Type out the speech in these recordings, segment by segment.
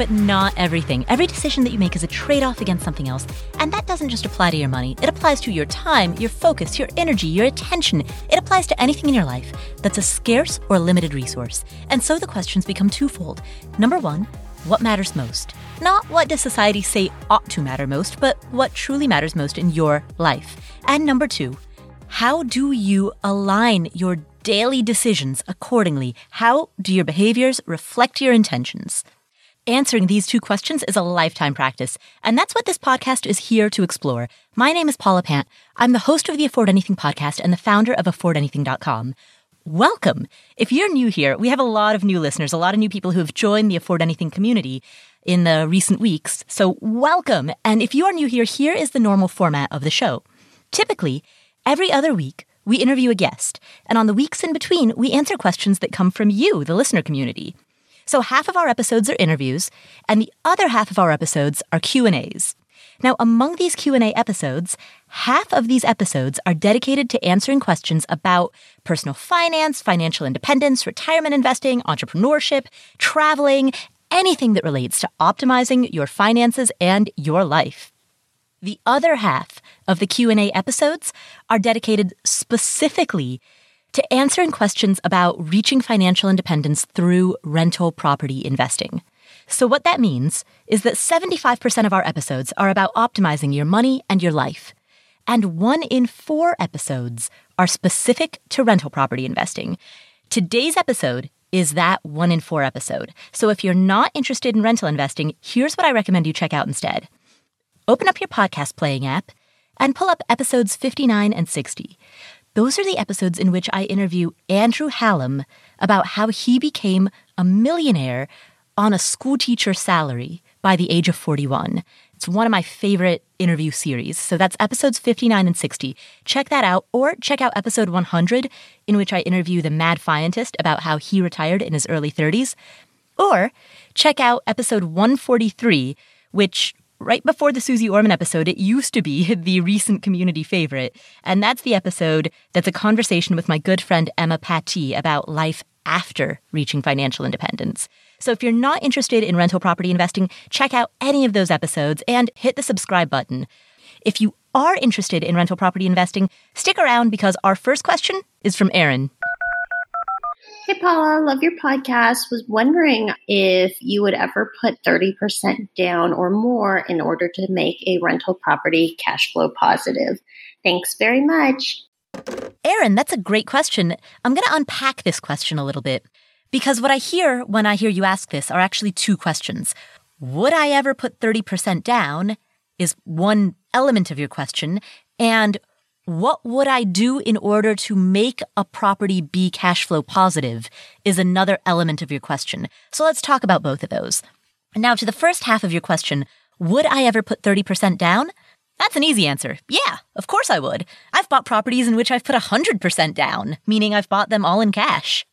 but not everything. Every decision that you make is a trade off against something else. And that doesn't just apply to your money, it applies to your time, your focus, your energy, your attention. It applies to anything in your life that's a scarce or limited resource. And so the questions become twofold. Number one, what matters most? Not what does society say ought to matter most, but what truly matters most in your life. And number two, how do you align your daily decisions accordingly? How do your behaviors reflect your intentions? Answering these two questions is a lifetime practice, and that's what this podcast is here to explore. My name is Paula Pant. I'm the host of the Afford Anything podcast and the founder of AffordAnything.com. Welcome. If you're new here, we have a lot of new listeners, a lot of new people who have joined the Afford Anything community in the recent weeks. So welcome. And if you are new here, here is the normal format of the show. Typically, every other week, we interview a guest, and on the weeks in between, we answer questions that come from you, the listener community. So half of our episodes are interviews, and the other half of our episodes are Q&As. Now, among these Q&A episodes, half of these episodes are dedicated to answering questions about personal finance, financial independence, retirement investing, entrepreneurship, traveling, anything that relates to optimizing your finances and your life. The other half of the Q&A episodes are dedicated specifically to answering questions about reaching financial independence through rental property investing. So what that means is that 75% of our episodes are about optimizing your money and your life. And one in four episodes are specific to rental property investing. Today's episode is that one in four episode. So if you're not interested in rental investing, here's what I recommend you check out instead. Open up your podcast playing app and pull up episodes 59 and 60. Those are the episodes in which I interview Andrew Hallam about how he became a millionaire on a school teacher salary by the age of 41. It's one of my favorite interview series. So that's episodes 59 and 60. Check that out, or check out episode 100, in which I interview the mad scientist about how he retired in his early 30s. Or check out episode 143, which right before the Suze Orman episode, it used to be the recent community favorite. And that's the episode that's a conversation with my good friend Emma Pattee about life after reaching financial independence. So if you're not interested in rental property investing, check out any of those episodes and hit the subscribe button. If you are interested in rental property investing, stick around because our first question is from Aaron. Hey, Paula, love your podcast. Was wondering if you would ever put 30% down or more in order to make a rental property cash flow positive. Thanks very much. Aaron, that's a great question. I'm going to unpack this question a little bit because what I hear when I hear you ask this are actually two questions. Would I ever put 30% down is one element of your question. And what would I do in order to make a property be cash flow positive is another element of your question. So let's talk about both of those. Now, to the first half of your question, would I ever put 30% down? That's an easy answer. Yeah, of course I would. I've bought properties in which I've put 100% down, meaning I've bought them all in cash.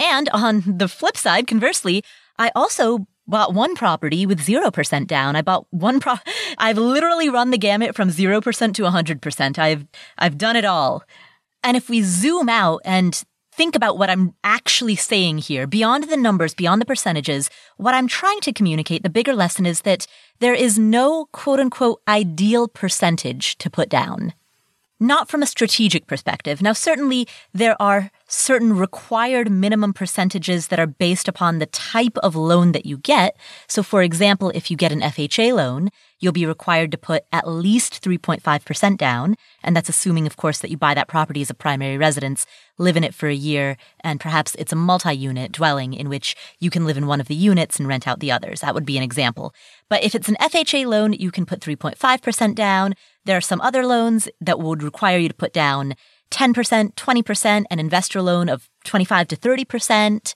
And on the flip side, conversely, I also bought one property with 0% down. I bought one pro I've literally run the gamut from 0% to 100%. I've I've done it all. And if we zoom out and think about what I'm actually saying here, beyond the numbers, beyond the percentages, what I'm trying to communicate, the bigger lesson is that there is no quote unquote ideal percentage to put down not from a strategic perspective. Now, certainly there are certain required minimum percentages that are based upon the type of loan that you get. So, for example, if you get an FHA loan, you'll be required to put at least 3.5% down. And that's assuming, of course, that you buy that property as a primary residence, live in it for a year, and perhaps it's a multi-unit dwelling in which you can live in one of the units and rent out the others. That would be an example. But if it's an FHA loan, you can put 3.5% down. There are some other loans that would require you to put down 10%, 20%, an investor loan of 25 to 30%.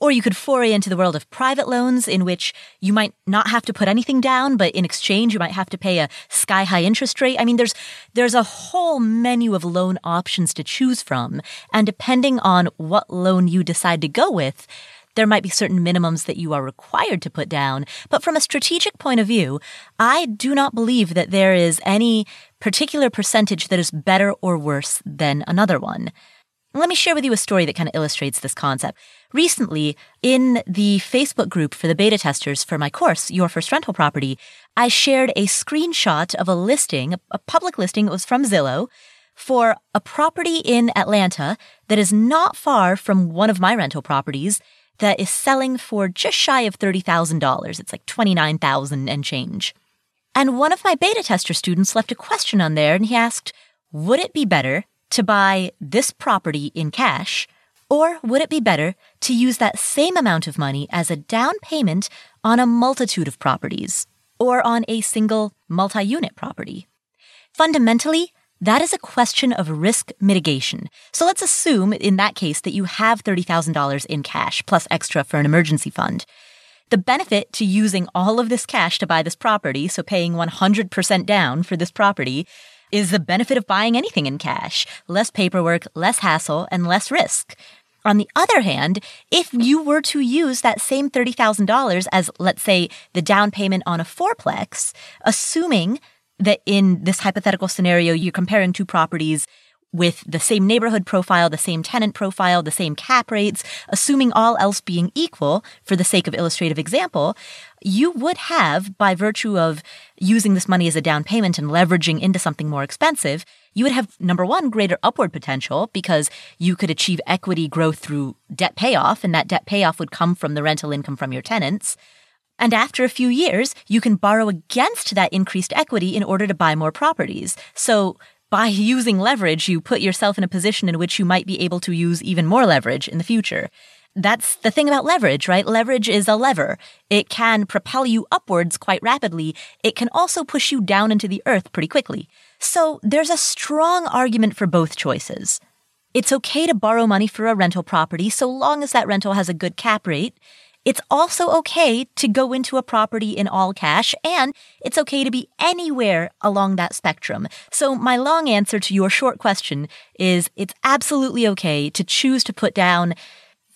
Or you could foray into the world of private loans in which you might not have to put anything down, but in exchange you might have to pay a sky high interest rate. I mean, there's, there's a whole menu of loan options to choose from. And depending on what loan you decide to go with, there might be certain minimums that you are required to put down. But from a strategic point of view, I do not believe that there is any particular percentage that is better or worse than another one. Let me share with you a story that kind of illustrates this concept. Recently, in the Facebook group for the beta testers for my course, Your First Rental Property, I shared a screenshot of a listing, a public listing. It was from Zillow for a property in Atlanta that is not far from one of my rental properties that is selling for just shy of $30,000. It's like 29,000 and change. And one of my beta tester students left a question on there and he asked, would it be better to buy this property in cash or would it be better to use that same amount of money as a down payment on a multitude of properties or on a single multi-unit property? Fundamentally, that is a question of risk mitigation. So let's assume in that case that you have $30,000 in cash plus extra for an emergency fund. The benefit to using all of this cash to buy this property, so paying 100% down for this property, is the benefit of buying anything in cash. Less paperwork, less hassle, and less risk. On the other hand, if you were to use that same $30,000 as, let's say, the down payment on a fourplex, assuming that in this hypothetical scenario, you're comparing two properties with the same neighborhood profile, the same tenant profile, the same cap rates, assuming all else being equal for the sake of illustrative example, you would have, by virtue of using this money as a down payment and leveraging into something more expensive, you would have number one, greater upward potential because you could achieve equity growth through debt payoff, and that debt payoff would come from the rental income from your tenants. And after a few years, you can borrow against that increased equity in order to buy more properties. So by using leverage, you put yourself in a position in which you might be able to use even more leverage in the future. That's the thing about leverage, right? Leverage is a lever. It can propel you upwards quite rapidly. It can also push you down into the earth pretty quickly. So there's a strong argument for both choices. It's okay to borrow money for a rental property so long as that rental has a good cap rate. It's also okay to go into a property in all cash and it's okay to be anywhere along that spectrum. So my long answer to your short question is it's absolutely okay to choose to put down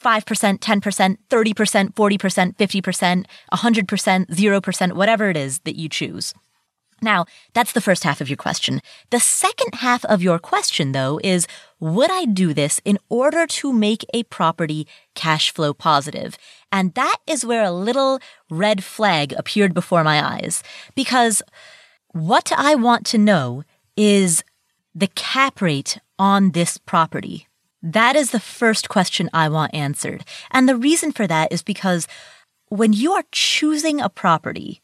5%, 10%, 30%, 40%, 50%, 100%, 0%, whatever it is that you choose. Now, that's the first half of your question. The second half of your question, though, is would I do this in order to make a property cash flow positive? And that is where a little red flag appeared before my eyes. Because what I want to know is the cap rate on this property. That is the first question I want answered. And the reason for that is because when you are choosing a property,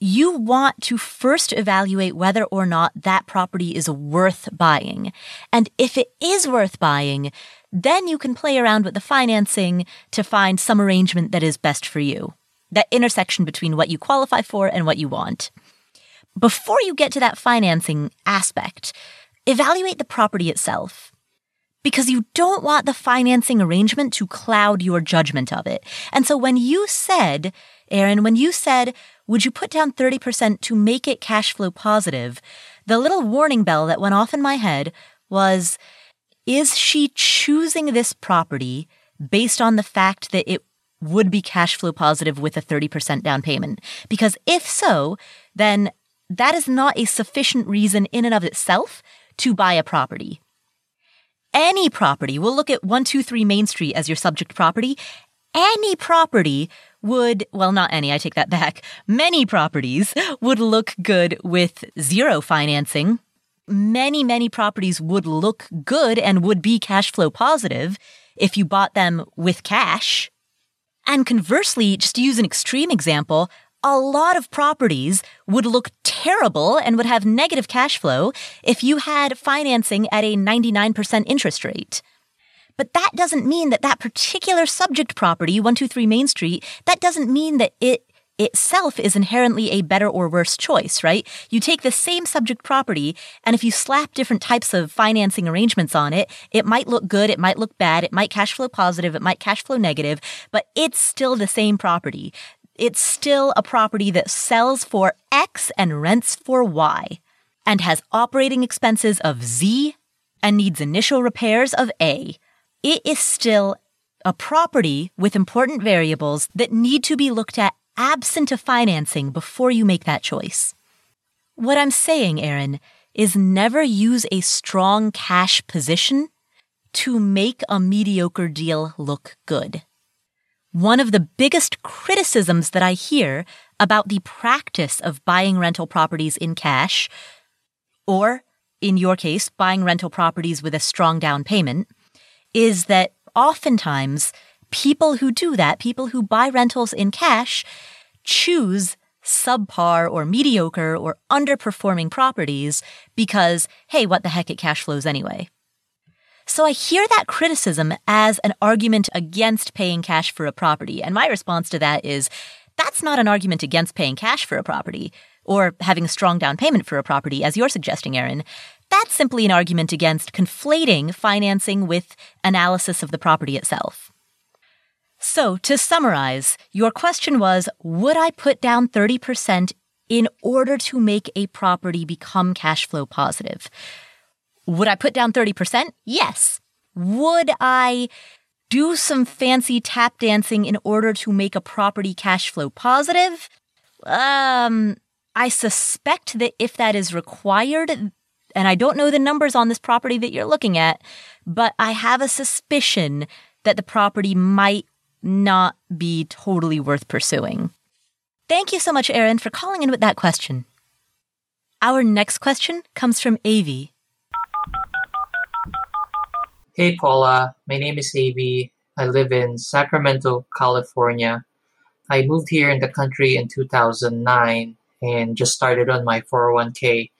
you want to first evaluate whether or not that property is worth buying. And if it is worth buying, then you can play around with the financing to find some arrangement that is best for you. That intersection between what you qualify for and what you want. Before you get to that financing aspect, evaluate the property itself. Because you don't want the financing arrangement to cloud your judgment of it. And so when you said, Erin, when you said, would you put down 30% to make it cash flow positive? The little warning bell that went off in my head was, is she choosing this property based on the fact that it would be cash flow positive with a 30% down payment? Because if so, then that is not a sufficient reason in and of itself to buy a property. Any property, we'll look at 123 Main Street as your subject property. Any property would, well, not any, I take that back. Many properties would look good with zero financing. Many, many properties would look good and would be cash flow positive if you bought them with cash. And conversely, just to use an extreme example, a lot of properties would look terrible and would have negative cash flow if you had financing at a 99% interest rate. But that doesn't mean that that particular subject property, 123 Main Street, that doesn't mean that it itself is inherently a better or worse choice, right? You take the same subject property, and if you slap different types of financing arrangements on it, it might look good, it might look bad, it might cash flow positive, it might cash flow negative, but it's still the same property. It's still a property that sells for X and rents for Y, and has operating expenses of Z and needs initial repairs of A it is still a property with important variables that need to be looked at absent of financing before you make that choice. What I'm saying, Erin, is never use a strong cash position to make a mediocre deal look good. One of the biggest criticisms that I hear about the practice of buying rental properties in cash, or in your case, buying rental properties with a strong down payment, is that oftentimes people who do that, people who buy rentals in cash, choose subpar or mediocre or underperforming properties because, hey, what the heck, it cash flows anyway. So I hear that criticism as an argument against paying cash for a property. And my response to that is that's not an argument against paying cash for a property or having a strong down payment for a property, as you're suggesting, Aaron. That's simply an argument against conflating financing with analysis of the property itself. So, to summarize, your question was Would I put down 30% in order to make a property become cash flow positive? Would I put down 30%? Yes. Would I do some fancy tap dancing in order to make a property cash flow positive? Um, I suspect that if that is required, and I don't know the numbers on this property that you're looking at, but I have a suspicion that the property might not be totally worth pursuing. Thank you so much, Aaron, for calling in with that question. Our next question comes from Avi. Hey Paula, my name is Avi. I live in Sacramento, California. I moved here in the country in 2009 and just started on my 401k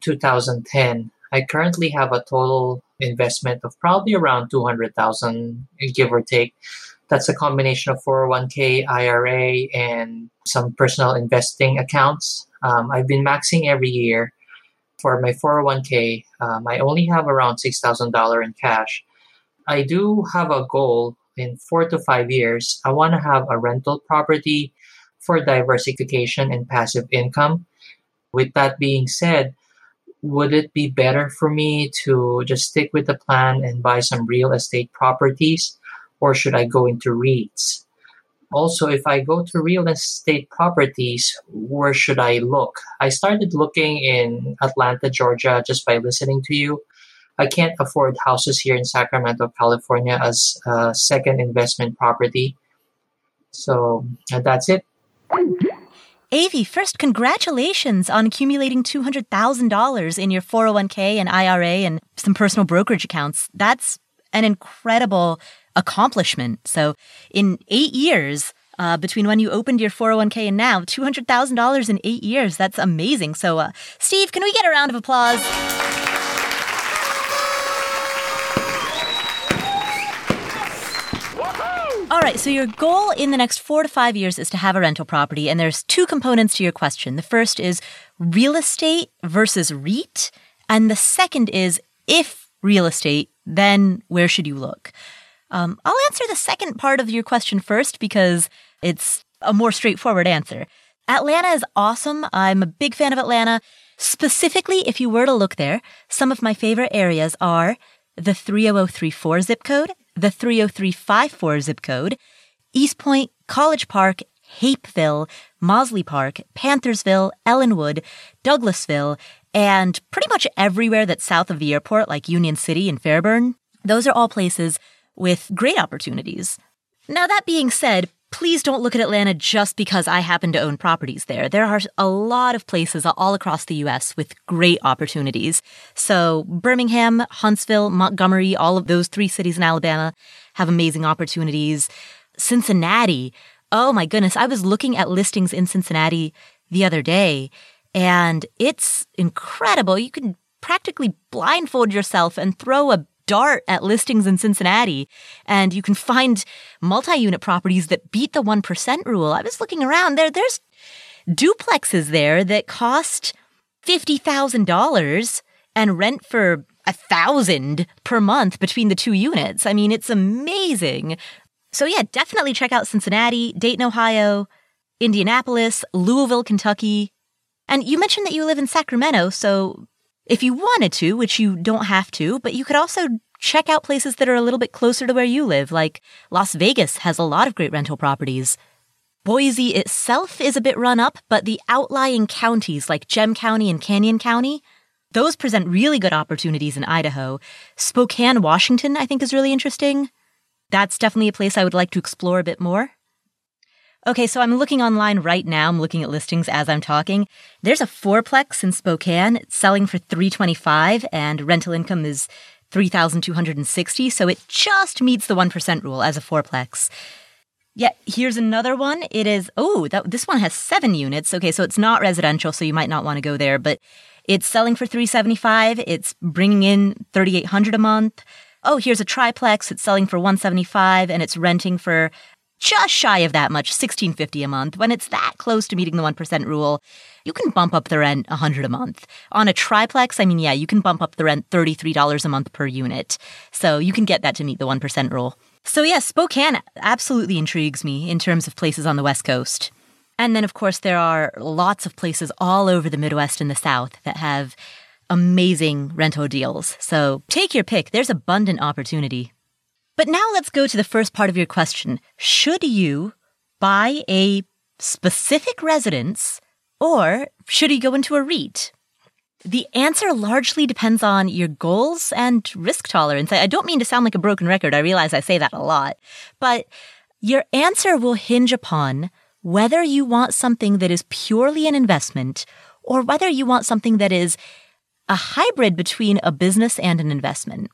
2010. I currently have a total investment of probably around 200,000 give or take that's a combination of 401k, IRA, and some personal investing accounts. Um, I've been maxing every year. For my 401k, um, I only have around $6,000 in cash. I do have a goal in four to five years. I want to have a rental property for diversification and passive income. With that being said, would it be better for me to just stick with the plan and buy some real estate properties? or should I go into REITs? Also, if I go to real estate properties, where should I look? I started looking in Atlanta, Georgia, just by listening to you. I can't afford houses here in Sacramento, California as a second investment property. So that's it. Avi, first, congratulations on accumulating $200,000 in your 401k and IRA and some personal brokerage accounts. That's an incredible accomplishment. So in eight years, uh, between when you opened your 401k and now, $200,000 in eight years. That's amazing. So, uh, Steve, can we get a round of applause? All right, so your goal in the next four to five years is to have a rental property, and there's two components to your question. The first is real estate versus REIT, and the second is if real estate, then where should you look? Um, I'll answer the second part of your question first because it's a more straightforward answer. Atlanta is awesome. I'm a big fan of Atlanta. Specifically, if you were to look there, some of my favorite areas are the 30034 zip code, the 30354 zip code, East Point, College Park, Hapeville, Mozley Park, Panthersville, Ellenwood, Douglasville, and pretty much everywhere that's south of the airport, like Union City and Fairburn. Those are all places with great opportunities. Now, that being said, please don't look at Atlanta just because I happen to own properties there. There are a lot of places all across the US with great opportunities. So, Birmingham, Huntsville, Montgomery, all of those three cities in Alabama have amazing opportunities. Cincinnati, oh my goodness, I was looking at listings in Cincinnati the other day, and it's incredible. You can practically blindfold yourself and throw a dart at listings in Cincinnati and you can find multi-unit properties that beat the 1% rule. I was looking around there. There's duplexes there that cost $50,000 and rent for a thousand per month between the two units. I mean, it's amazing. So yeah, definitely check out Cincinnati, Dayton, Ohio, Indianapolis, Louisville, Kentucky. And you mentioned that you live in Sacramento, so if you wanted to, which you don't have to, but you could also check out places that are a little bit closer to where you live, like Las Vegas has a lot of great rental properties. Boise itself is a bit run up, but the outlying counties like Gem County and Canyon County, Those present really good opportunities in Idaho. Spokane, Washington, I think is really interesting. That's definitely a place I would like to explore a bit more. Okay, so I'm looking online right now. I'm looking at listings as I'm talking. There's a fourplex in Spokane it's selling for 325 and rental income is 3260, so it just meets the 1% rule as a fourplex. Yeah, here's another one. It is oh, that this one has 7 units. Okay, so it's not residential, so you might not want to go there, but it's selling for 375. It's bringing in 3800 a month. Oh, here's a triplex. It's selling for 175 and it's renting for just shy of that much, 1650 a month. When it's that close to meeting the 1% rule, you can bump up the rent 100 a month. On a triplex, I mean, yeah, you can bump up the rent $33 a month per unit. So you can get that to meet the 1% rule. So yeah, Spokane absolutely intrigues me in terms of places on the West Coast. And then, of course, there are lots of places all over the Midwest and the South that have amazing rental deals. So take your pick. There's abundant opportunity. But now let's go to the first part of your question. Should you buy a specific residence or should you go into a REIT? The answer largely depends on your goals and risk tolerance. I don't mean to sound like a broken record. I realize I say that a lot, but your answer will hinge upon whether you want something that is purely an investment or whether you want something that is a hybrid between a business and an investment.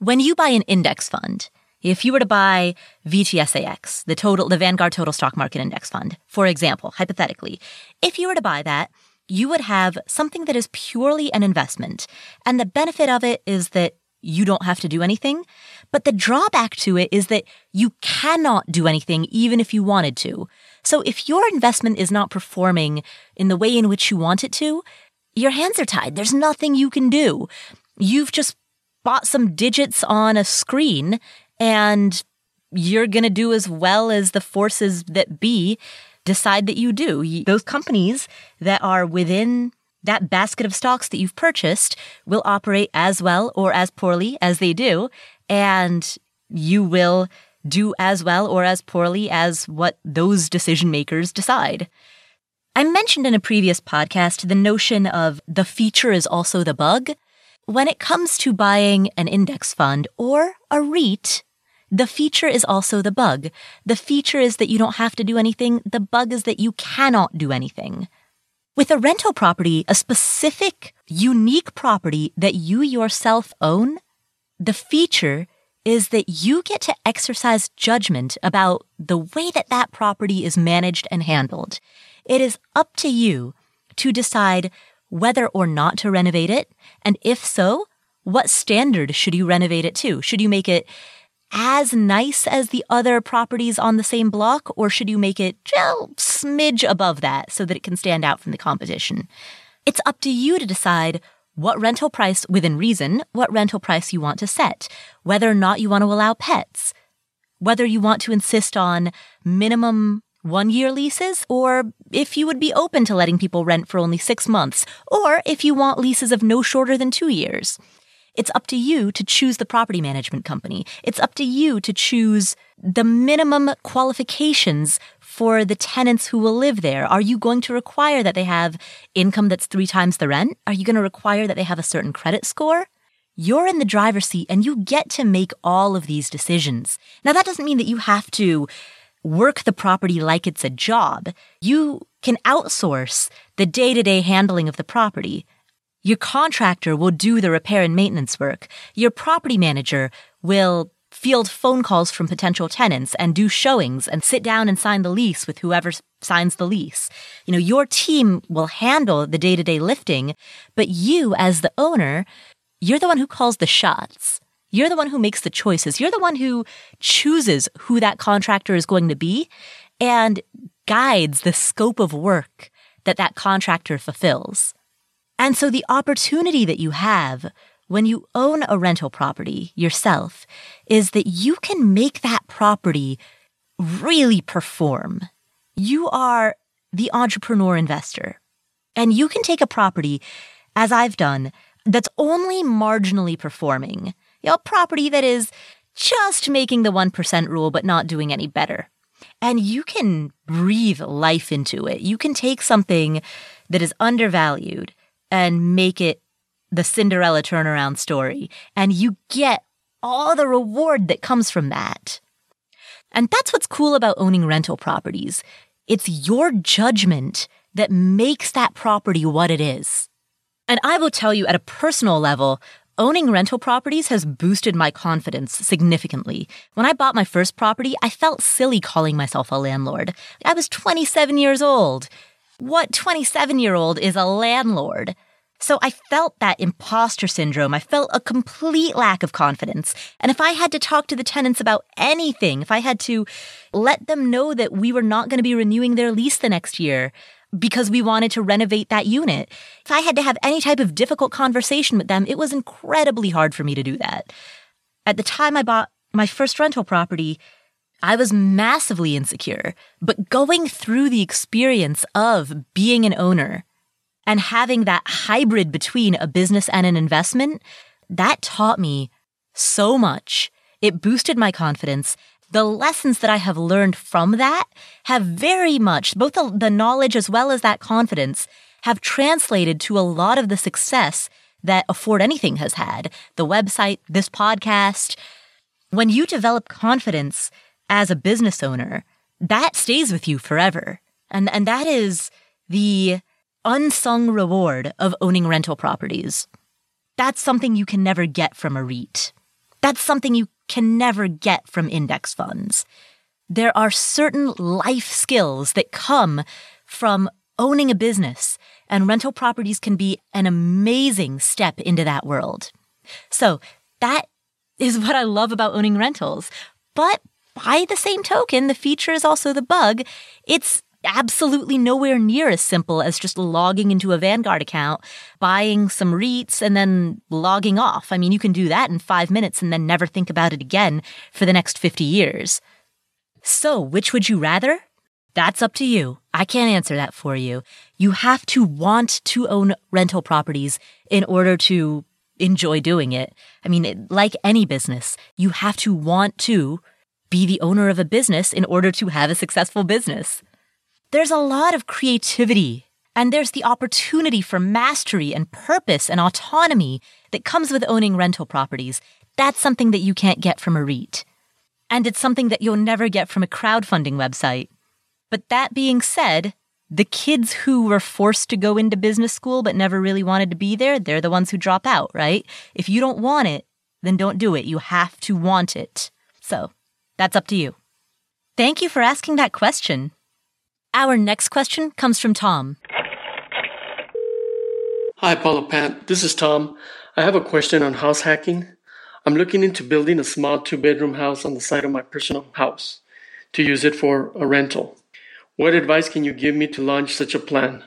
When you buy an index fund, if you were to buy VTSAX, the total, the Vanguard Total Stock Market Index Fund, for example, hypothetically, if you were to buy that, you would have something that is purely an investment. And the benefit of it is that you don't have to do anything. But the drawback to it is that you cannot do anything even if you wanted to. So if your investment is not performing in the way in which you want it to, your hands are tied. There's nothing you can do. You've just bought some digits on a screen and you're going to do as well as the forces that be decide that you do. Those companies that are within that basket of stocks that you've purchased will operate as well or as poorly as they do. And you will do as well or as poorly as what those decision makers decide. I mentioned in a previous podcast the notion of the feature is also the bug. When it comes to buying an index fund or a REIT, the feature is also the bug. The feature is that you don't have to do anything. The bug is that you cannot do anything. With a rental property, a specific, unique property that you yourself own, the feature is that you get to exercise judgment about the way that that property is managed and handled. It is up to you to decide whether or not to renovate it. And if so, what standard should you renovate it to? Should you make it as nice as the other properties on the same block, or should you make it well, smidge above that so that it can stand out from the competition? It's up to you to decide what rental price within reason, what rental price you want to set, whether or not you want to allow pets, whether you want to insist on minimum one year leases, or if you would be open to letting people rent for only six months, or if you want leases of no shorter than two years. It's up to you to choose the property management company. It's up to you to choose the minimum qualifications for the tenants who will live there. Are you going to require that they have income that's three times the rent? Are you going to require that they have a certain credit score? You're in the driver's seat and you get to make all of these decisions. Now, that doesn't mean that you have to work the property like it's a job. You can outsource the day to day handling of the property. Your contractor will do the repair and maintenance work. Your property manager will field phone calls from potential tenants and do showings and sit down and sign the lease with whoever signs the lease. You know, your team will handle the day to day lifting, but you as the owner, you're the one who calls the shots. You're the one who makes the choices. You're the one who chooses who that contractor is going to be and guides the scope of work that that contractor fulfills. And so the opportunity that you have when you own a rental property yourself is that you can make that property really perform. You are the entrepreneur investor and you can take a property as I've done that's only marginally performing, a property that is just making the 1% rule but not doing any better. And you can breathe life into it. You can take something that is undervalued and make it the Cinderella turnaround story, and you get all the reward that comes from that. And that's what's cool about owning rental properties. It's your judgment that makes that property what it is. And I will tell you at a personal level, owning rental properties has boosted my confidence significantly. When I bought my first property, I felt silly calling myself a landlord. I was 27 years old. What 27 year old is a landlord? So I felt that imposter syndrome. I felt a complete lack of confidence. And if I had to talk to the tenants about anything, if I had to let them know that we were not going to be renewing their lease the next year because we wanted to renovate that unit, if I had to have any type of difficult conversation with them, it was incredibly hard for me to do that. At the time I bought my first rental property, I was massively insecure, but going through the experience of being an owner, and having that hybrid between a business and an investment, that taught me so much. It boosted my confidence. The lessons that I have learned from that have very much, both the, the knowledge as well as that confidence, have translated to a lot of the success that Afford Anything has had. The website, this podcast. When you develop confidence as a business owner, that stays with you forever. And, and that is the unsung reward of owning rental properties. That's something you can never get from a REIT. That's something you can never get from index funds. There are certain life skills that come from owning a business, and rental properties can be an amazing step into that world. So that is what I love about owning rentals. But by the same token, the feature is also the bug. It's absolutely nowhere near as simple as just logging into a Vanguard account, buying some REITs, and then logging off. I mean, you can do that in five minutes and then never think about it again for the next 50 years. So, which would you rather? That's up to you. I can't answer that for you. You have to want to own rental properties in order to enjoy doing it. I mean, like any business, you have to want to be the owner of a business in order to have a successful business. There's a lot of creativity and there's the opportunity for mastery and purpose and autonomy that comes with owning rental properties. That's something that you can't get from a REIT. And it's something that you'll never get from a crowdfunding website. But that being said, the kids who were forced to go into business school but never really wanted to be there, they're the ones who drop out, right? If you don't want it, then don't do it. You have to want it. So that's up to you. Thank you for asking that question. Our next question comes from Tom. Hi, Paula Pat. This is Tom. I have a question on house hacking. I'm looking into building a small two bedroom house on the side of my personal house to use it for a rental. What advice can you give me to launch such a plan?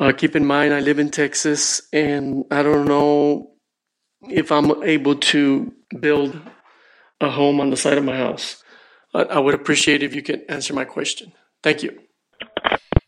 Uh, keep in mind, I live in Texas and I don't know if I'm able to build a home on the side of my house. I would appreciate if you could answer my question. Thank you.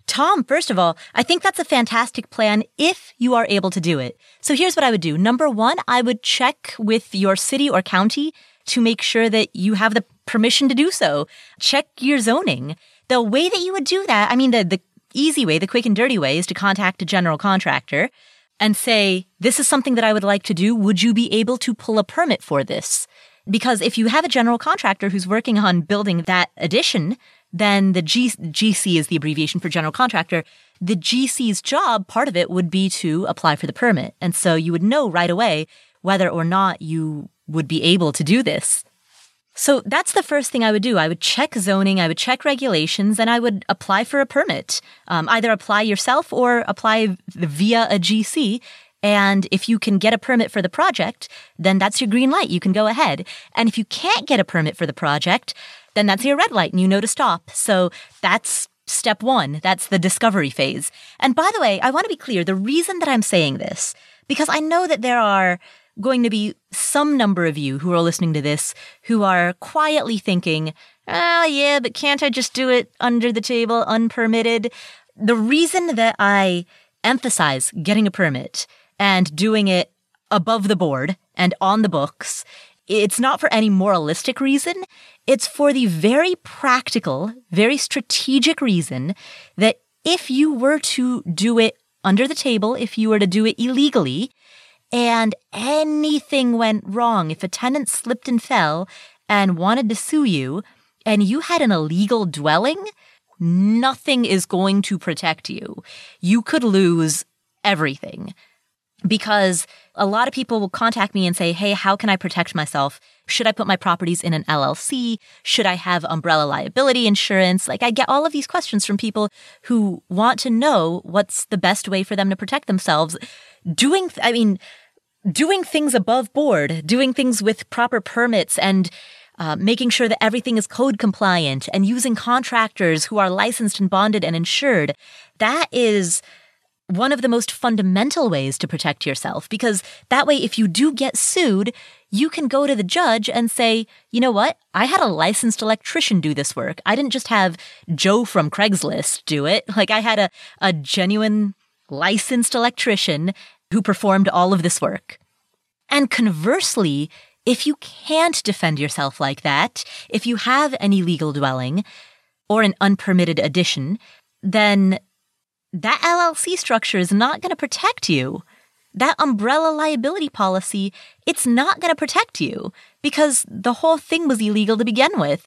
Tom, first of all, I think that's a fantastic plan if you are able to do it. So here's what I would do. Number one, I would check with your city or county to make sure that you have the permission to do so. Check your zoning. The way that you would do that, I mean, the, the easy way, the quick and dirty way is to contact a general contractor and say, this is something that I would like to do. Would you be able to pull a permit for this? Because if you have a general contractor who's working on building that addition, then the G- GC is the abbreviation for general contractor. The GC's job, part of it would be to apply for the permit. And so you would know right away whether or not you would be able to do this. So that's the first thing I would do. I would check zoning, I would check regulations, and I would apply for a permit. Um, either apply yourself or apply via a GC. And if you can get a permit for the project, then that's your green light. You can go ahead. And if you can't get a permit for the project, then that's your red light and you know to stop. So that's step one. That's the discovery phase. And by the way, I want to be clear. The reason that I'm saying this, because I know that there are going to be some number of you who are listening to this who are quietly thinking, oh yeah, but can't I just do it under the table, unpermitted? The reason that I emphasize getting a permit and doing it above the board and on the books it's not for any moralistic reason. It's for the very practical, very strategic reason that if you were to do it under the table, if you were to do it illegally, and anything went wrong, if a tenant slipped and fell and wanted to sue you, and you had an illegal dwelling, nothing is going to protect you. You could lose everything because a lot of people will contact me and say, Hey, how can I protect myself? Should I put my properties in an LLC? Should I have umbrella liability insurance? Like I get all of these questions from people who want to know what's the best way for them to protect themselves. Doing, I mean, doing things above board, doing things with proper permits and uh, making sure that everything is code compliant and using contractors who are licensed and bonded and insured. That is one of the most fundamental ways to protect yourself because that way, if you do get sued, you can go to the judge and say, you know what? I had a licensed electrician do this work. I didn't just have Joe from Craigslist do it. Like I had a, a genuine licensed electrician who performed all of this work. And conversely, if you can't defend yourself like that, if you have an illegal dwelling or an unpermitted addition, then that LLC structure is not going to protect you. That umbrella liability policy, it's not going to protect you because the whole thing was illegal to begin with.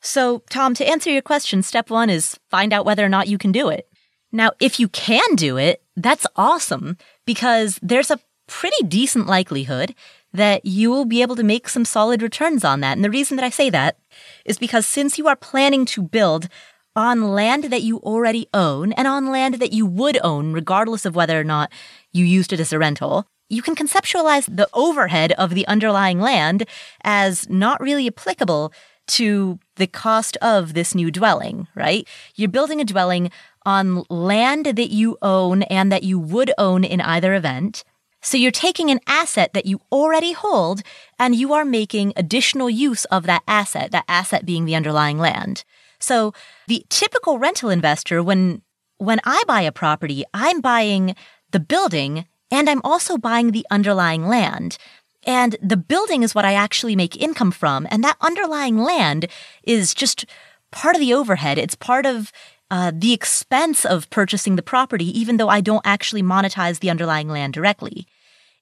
So, Tom, to answer your question, step one is find out whether or not you can do it. Now, if you can do it, that's awesome because there's a pretty decent likelihood that you will be able to make some solid returns on that. And the reason that I say that is because since you are planning to build on land that you already own and on land that you would own, regardless of whether or not you used it as a rental, you can conceptualize the overhead of the underlying land as not really applicable to the cost of this new dwelling, right? You're building a dwelling on land that you own and that you would own in either event. So you're taking an asset that you already hold and you are making additional use of that asset, that asset being the underlying land. So the typical rental investor, when, when I buy a property, I'm buying the building and I'm also buying the underlying land. And the building is what I actually make income from. And that underlying land is just part of the overhead. It's part of uh, the expense of purchasing the property, even though I don't actually monetize the underlying land directly.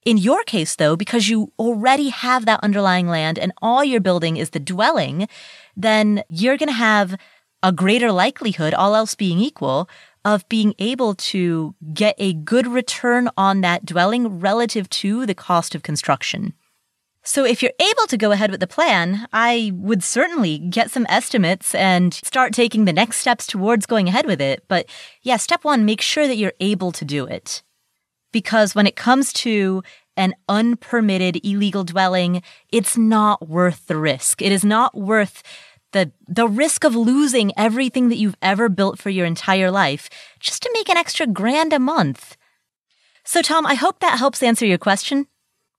In your case, though, because you already have that underlying land and all you're building is the dwelling, then you're going to have a greater likelihood, all else being equal, of being able to get a good return on that dwelling relative to the cost of construction. So if you're able to go ahead with the plan, I would certainly get some estimates and start taking the next steps towards going ahead with it. But yeah, step one, make sure that you're able to do it. Because when it comes to an unpermitted illegal dwelling, it's not worth the risk. It is not worth the the risk of losing everything that you've ever built for your entire life just to make an extra grand a month. So Tom, I hope that helps answer your question.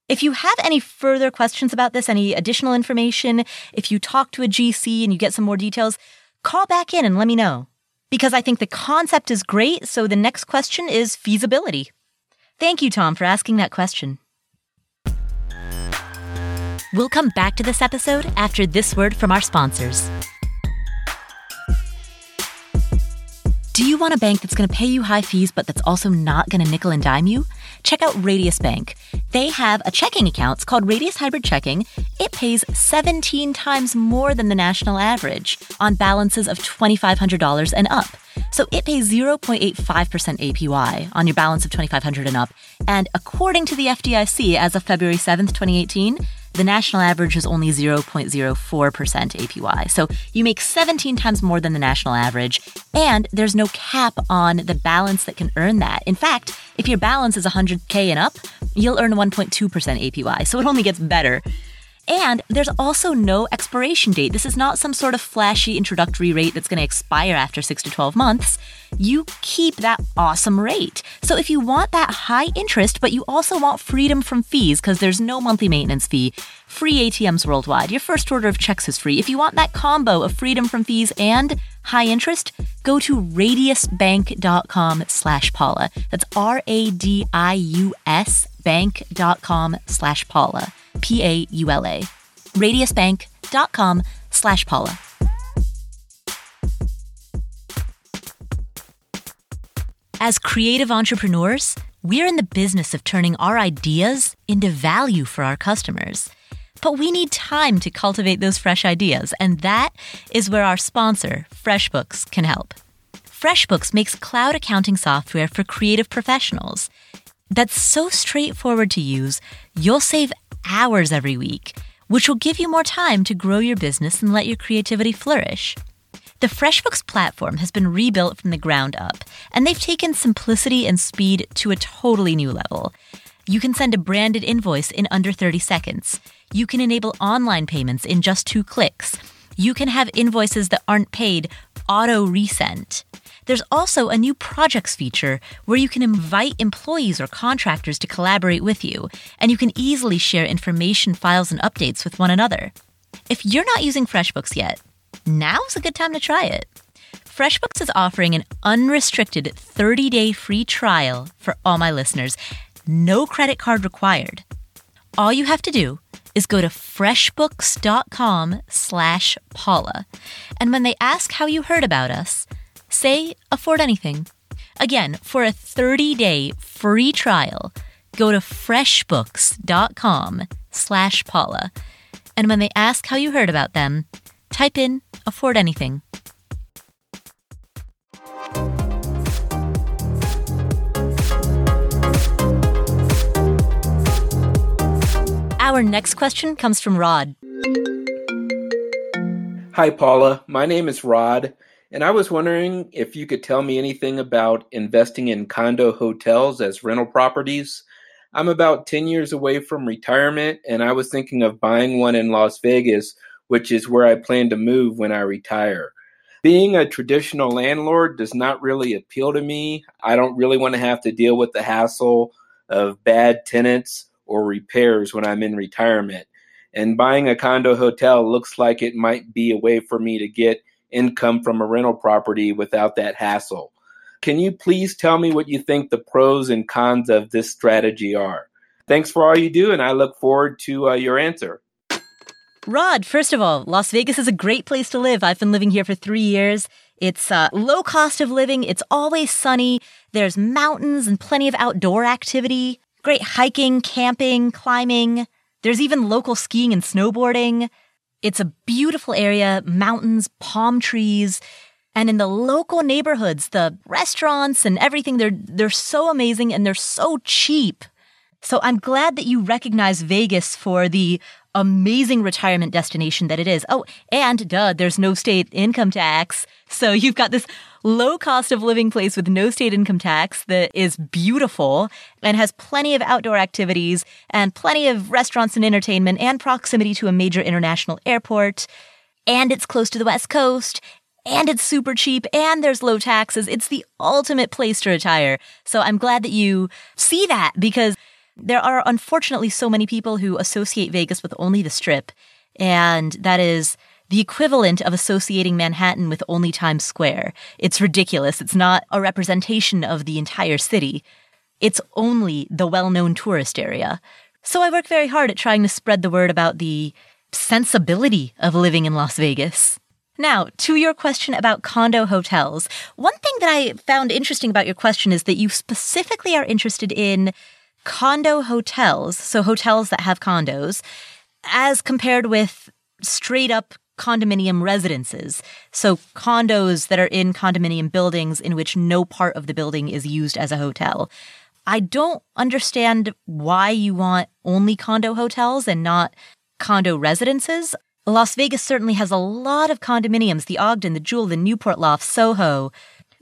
If you have any further questions about this, any additional information, if you talk to a GC and you get some more details, call back in and let me know. Because I think the concept is great, so the next question is feasibility. Thank you, Tom, for asking that question. We'll come back to this episode after this word from our sponsors. Do you want a bank that's going to pay you high fees, but that's also not going to nickel and dime you? Check out Radius Bank. They have a checking account. It's called Radius Hybrid Checking. It pays 17 times more than the national average on balances of $2,500 and up. So it pays 0.85% APY on your balance of 2500 and up. And according to the FDIC, as of February 7th, 2018, the national average is only 0.04% APY. So you make 17 times more than the national average, and there's no cap on the balance that can earn that. In fact, if your balance is 100K and up, you'll earn 1.2% APY. So it only gets better. And there's also no expiration date. This is not some sort of flashy introductory rate that's going to expire after 6 to 12 months. You keep that awesome rate. So if you want that high interest, but you also want freedom from fees because there's no monthly maintenance fee, free ATMs worldwide, your first order of checks is free. If you want that combo of freedom from fees and high interest, go to radiusbank.com slash Paula. That's R-A-D-I-U-S bank.com slash Paula. P-A-U-L-A. Radiusbank.com slash Paula. As creative entrepreneurs, We're in the business of turning our ideas into value for our customers. But we need time to cultivate those fresh ideas, and that is where our sponsor, FreshBooks, can help. FreshBooks makes cloud accounting software for creative professionals that's so straightforward to use, you'll save hours every week, which will give you more time to grow your business and let your creativity flourish. The FreshBooks platform has been rebuilt from the ground up, and they've taken simplicity and speed to a totally new level. You can send a branded invoice in under 30 seconds. You can enable online payments in just two clicks. You can have invoices that aren't paid auto resent. There's also a new projects feature where you can invite employees or contractors to collaborate with you, and you can easily share information, files, and updates with one another. If you're not using FreshBooks yet, now's a good time to try it. FreshBooks is offering an unrestricted 30 day free trial for all my listeners. No credit card required. All you have to do is go to freshbooks.com slash Paula. And when they ask how you heard about us, say afford anything. Again, for a 30 day free trial, go to freshbooks.com slash Paula. And when they ask how you heard about them, type in afford anything. Our next question comes from Rod. Hi, Paula. My name is Rod, and I was wondering if you could tell me anything about investing in condo hotels as rental properties. I'm about 10 years away from retirement, and I was thinking of buying one in Las Vegas, which is where I plan to move when I retire. Being a traditional landlord does not really appeal to me. I don't really want to have to deal with the hassle of bad tenants or repairs when I'm in retirement. And buying a condo hotel looks like it might be a way for me to get income from a rental property without that hassle. Can you please tell me what you think the pros and cons of this strategy are? Thanks for all you do, and I look forward to uh, your answer. Rod, first of all, Las Vegas is a great place to live. I've been living here for three years. It's uh, low cost of living. It's always sunny. There's mountains and plenty of outdoor activity. Great hiking, camping, climbing. There's even local skiing and snowboarding. It's a beautiful area, mountains, palm trees, and in the local neighborhoods, the restaurants and everything, they're, they're so amazing and they're so cheap. So I'm glad that you recognize Vegas for the amazing retirement destination that it is. Oh, and duh, there's no state income tax. So you've got this low cost of living place with no state income tax that is beautiful and has plenty of outdoor activities and plenty of restaurants and entertainment and proximity to a major international airport. And it's close to the West Coast and it's super cheap and there's low taxes. It's the ultimate place to retire. So I'm glad that you see that because there are unfortunately so many people who associate Vegas with only the strip. And that is the equivalent of associating Manhattan with only Times Square. It's ridiculous. It's not a representation of the entire city. It's only the well known tourist area. So I work very hard at trying to spread the word about the sensibility of living in Las Vegas. Now, to your question about condo hotels, one thing that I found interesting about your question is that you specifically are interested in condo hotels, so hotels that have condos, as compared with straight up condominium residences. So condos that are in condominium buildings in which no part of the building is used as a hotel. I don't understand why you want only condo hotels and not condo residences. Las Vegas certainly has a lot of condominiums the Ogden, the Juhl, the Newport Loft, Soho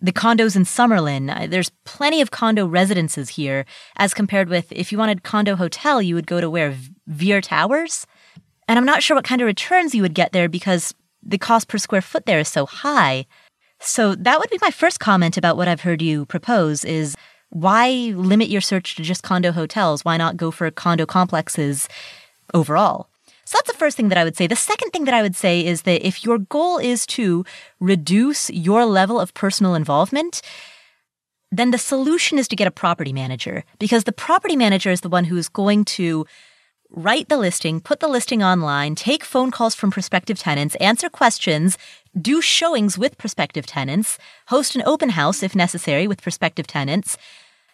the condos in Summerlin. Uh, there's plenty of condo residences here, as compared with if you wanted condo hotel, you would go to where Veer Towers. And I'm not sure what kind of returns you would get there because the cost per square foot there is so high. So that would be my first comment about what I've heard you propose is why limit your search to just condo hotels? Why not go for condo complexes overall? So that's the first thing that I would say. The second thing that I would say is that if your goal is to reduce your level of personal involvement, then the solution is to get a property manager because the property manager is the one who is going to write the listing, put the listing online, take phone calls from prospective tenants, answer questions, do showings with prospective tenants, host an open house if necessary with prospective tenants,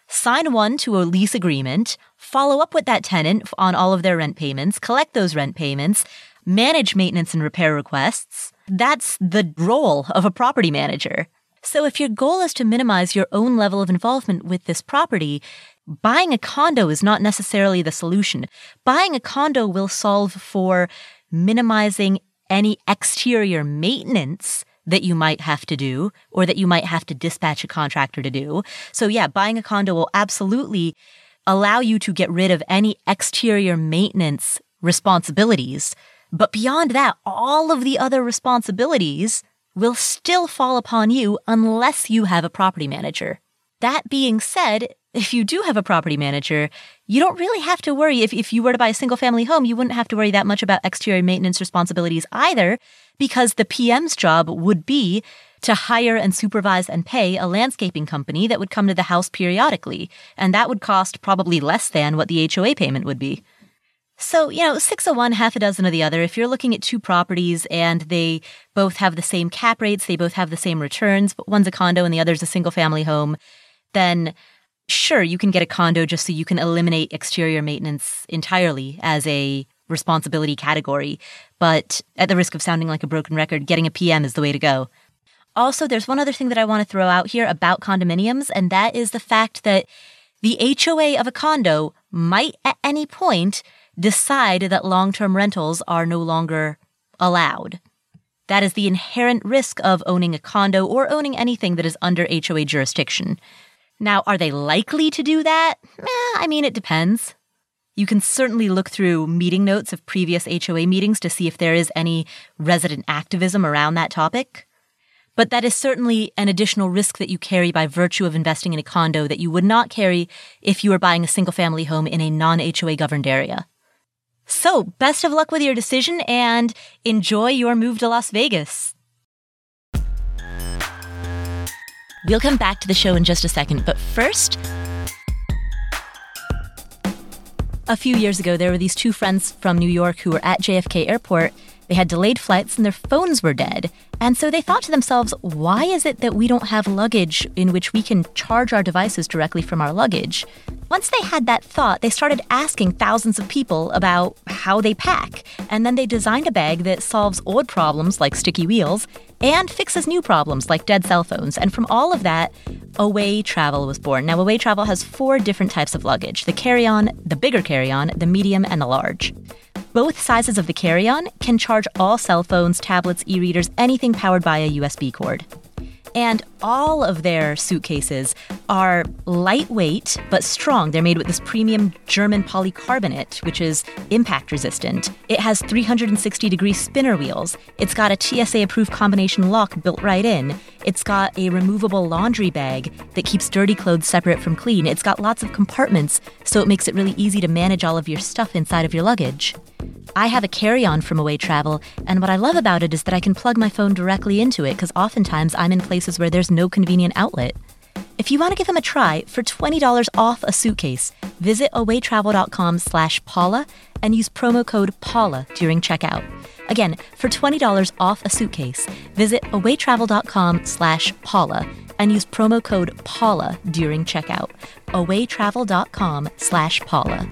sign one to a lease agreement, follow up with that tenant on all of their rent payments, collect those rent payments, manage maintenance and repair requests. That's the role of a property manager. So if your goal is to minimize your own level of involvement with this property, buying a condo is not necessarily the solution. Buying a condo will solve for minimizing any exterior maintenance that you might have to do or that you might have to dispatch a contractor to do. So yeah, buying a condo will absolutely allow you to get rid of any exterior maintenance responsibilities. But beyond that, all of the other responsibilities will still fall upon you unless you have a property manager. That being said, if you do have a property manager, you don't really have to worry. If, if you were to buy a single family home, you wouldn't have to worry that much about exterior maintenance responsibilities either, because the PM's job would be to hire and supervise and pay a landscaping company that would come to the house periodically. And that would cost probably less than what the HOA payment would be. So, you know, six of one, half a dozen of the other. If you're looking at two properties and they both have the same cap rates, they both have the same returns, but one's a condo and the other's a single family home, then sure, you can get a condo just so you can eliminate exterior maintenance entirely as a responsibility category. But at the risk of sounding like a broken record, getting a PM is the way to go. Also, there's one other thing that I want to throw out here about condominiums, and that is the fact that the HOA of a condo might at any point decide that long term rentals are no longer allowed. That is the inherent risk of owning a condo or owning anything that is under HOA jurisdiction. Now, are they likely to do that? Eh, I mean, it depends. You can certainly look through meeting notes of previous HOA meetings to see if there is any resident activism around that topic. But that is certainly an additional risk that you carry by virtue of investing in a condo that you would not carry if you were buying a single family home in a non HOA governed area. So, best of luck with your decision and enjoy your move to Las Vegas. We'll come back to the show in just a second, but first, a few years ago, there were these two friends from New York who were at JFK Airport. They had delayed flights and their phones were dead. And so they thought to themselves, why is it that we don't have luggage in which we can charge our devices directly from our luggage? Once they had that thought, they started asking thousands of people about how they pack. And then they designed a bag that solves old problems like sticky wheels and fixes new problems like dead cell phones. And from all of that, Away Travel was born. Now, Away Travel has four different types of luggage the carry on, the bigger carry on, the medium, and the large. Both sizes of the carry on can charge all cell phones, tablets, e readers, anything powered by a USB cord. And all of their suitcases are lightweight but strong. They're made with this premium German polycarbonate, which is impact resistant. It has 360 degree spinner wheels. It's got a TSA approved combination lock built right in. It's got a removable laundry bag that keeps dirty clothes separate from clean. It's got lots of compartments, so it makes it really easy to manage all of your stuff inside of your luggage. I have a carry on from away travel, and what I love about it is that I can plug my phone directly into it because oftentimes I'm in places where there's no convenient outlet. If you want to give them a try, for $20 off a suitcase, visit awaytravel.com slash Paula and use promo code Paula during checkout. Again, for $20 off a suitcase, visit awaytravel.com slash Paula and use promo code Paula during checkout. awaytravel.com slash Paula.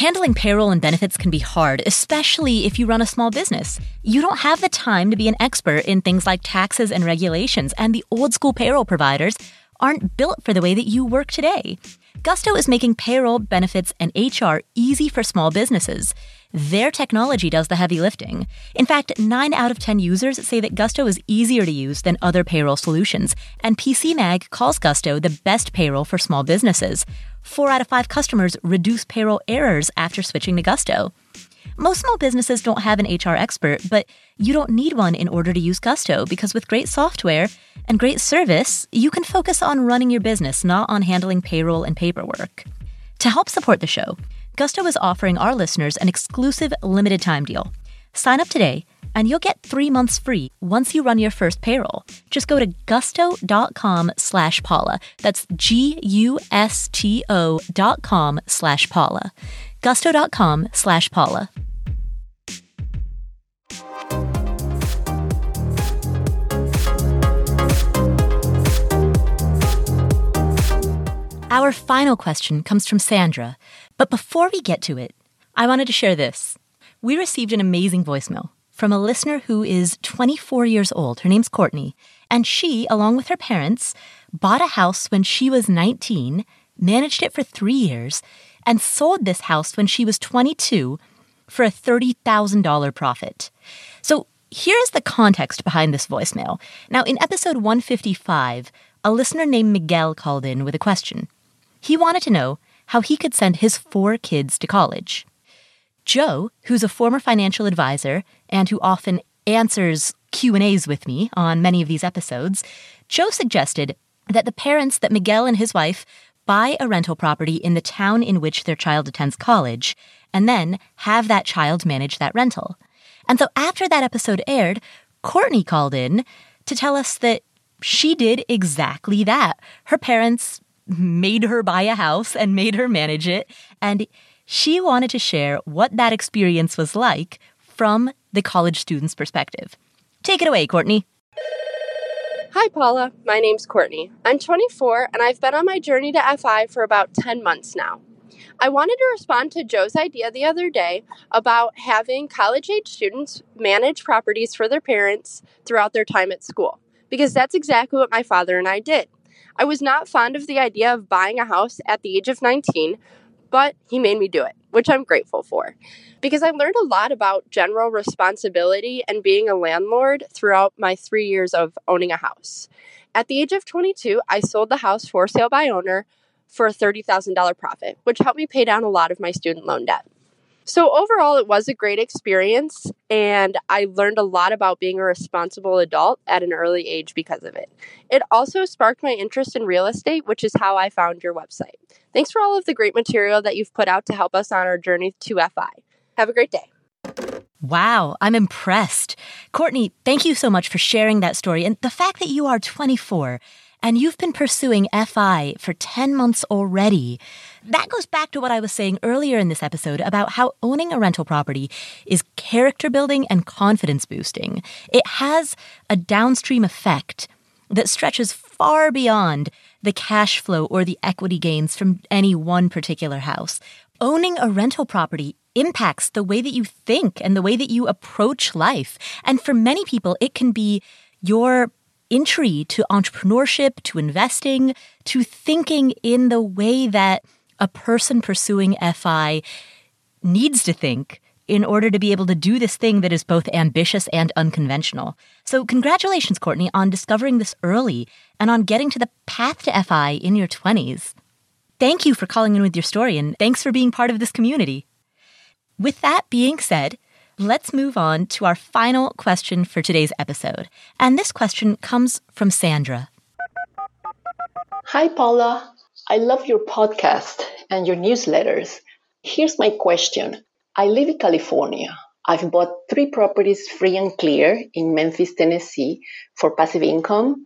Handling payroll and benefits can be hard, especially if you run a small business. You don't have the time to be an expert in things like taxes and regulations, and the old school payroll providers aren't built for the way that you work today. Gusto is making payroll, benefits, and HR easy for small businesses. Their technology does the heavy lifting. In fact, 9 out of 10 users say that Gusto is easier to use than other payroll solutions, and PC Mag calls Gusto the best payroll for small businesses. 4 out of 5 customers reduce payroll errors after switching to Gusto. Most small businesses don't have an HR expert, but you don't need one in order to use Gusto because with great software and great service, you can focus on running your business, not on handling payroll and paperwork. To help support the show, Gusto is offering our listeners an exclusive limited time deal. Sign up today and you'll get three months free once you run your first payroll. Just go to gusto.com slash Paula. That's G-U-S-T-O dot com slash Paula gusto.com slash Paula. Our final question comes from Sandra, but before we get to it, I wanted to share this. We received an amazing voicemail from a listener who is 24 years old. Her name's Courtney, and she, along with her parents, bought a house when she was 19, managed it for three years, and sold this house when she was 22 for a $30,000 profit. So here's the context behind this voicemail. Now, in episode 155, a listener named Miguel called in with a question. He wanted to know how he could send his four kids to college. Joe, who's a former financial advisor and who often answers Q&As with me on many of these episodes, Joe suggested that the parents that Miguel and his wife buy a rental property in the town in which their child attends college and then have that child manage that rental. And so after that episode aired, Courtney called in to tell us that she did exactly that. Her parents made her buy a house and made her manage it. And she wanted to share what that experience was like from the college student's perspective. Take it away, Courtney. Hi, Paula. My name's Courtney. I'm 24 and I've been on my journey to FI for about 10 months now. I wanted to respond to Joe's idea the other day about having college age students manage properties for their parents throughout their time at school, because that's exactly what my father and I did. I was not fond of the idea of buying a house at the age of 19, but he made me do it, which I'm grateful for. Because I learned a lot about general responsibility and being a landlord throughout my three years of owning a house. At the age of 22, I sold the house for sale by owner for a $30,000 profit, which helped me pay down a lot of my student loan debt. So, overall, it was a great experience, and I learned a lot about being a responsible adult at an early age because of it. It also sparked my interest in real estate, which is how I found your website. Thanks for all of the great material that you've put out to help us on our journey to FI. Have a great day. Wow, I'm impressed. Courtney, thank you so much for sharing that story and the fact that you are 24 and you've been pursuing FI for 10 months already. That goes back to what I was saying earlier in this episode about how owning a rental property is character building and confidence boosting. It has a downstream effect that stretches far beyond the cash flow or the equity gains from any one particular house. Owning a rental property impacts the way that you think and the way that you approach life. And for many people, it can be your entry to entrepreneurship, to investing, to thinking in the way that a person pursuing FI needs to think in order to be able to do this thing that is both ambitious and unconventional. So, congratulations, Courtney, on discovering this early and on getting to the path to FI in your 20s. Thank you for calling in with your story, and thanks for being part of this community. With that being said, let's move on to our final question for today's episode. And this question comes from Sandra. Hi, Paula. I love your podcast and your newsletters. Here's my question I live in California. I've bought three properties free and clear in Memphis, Tennessee for passive income.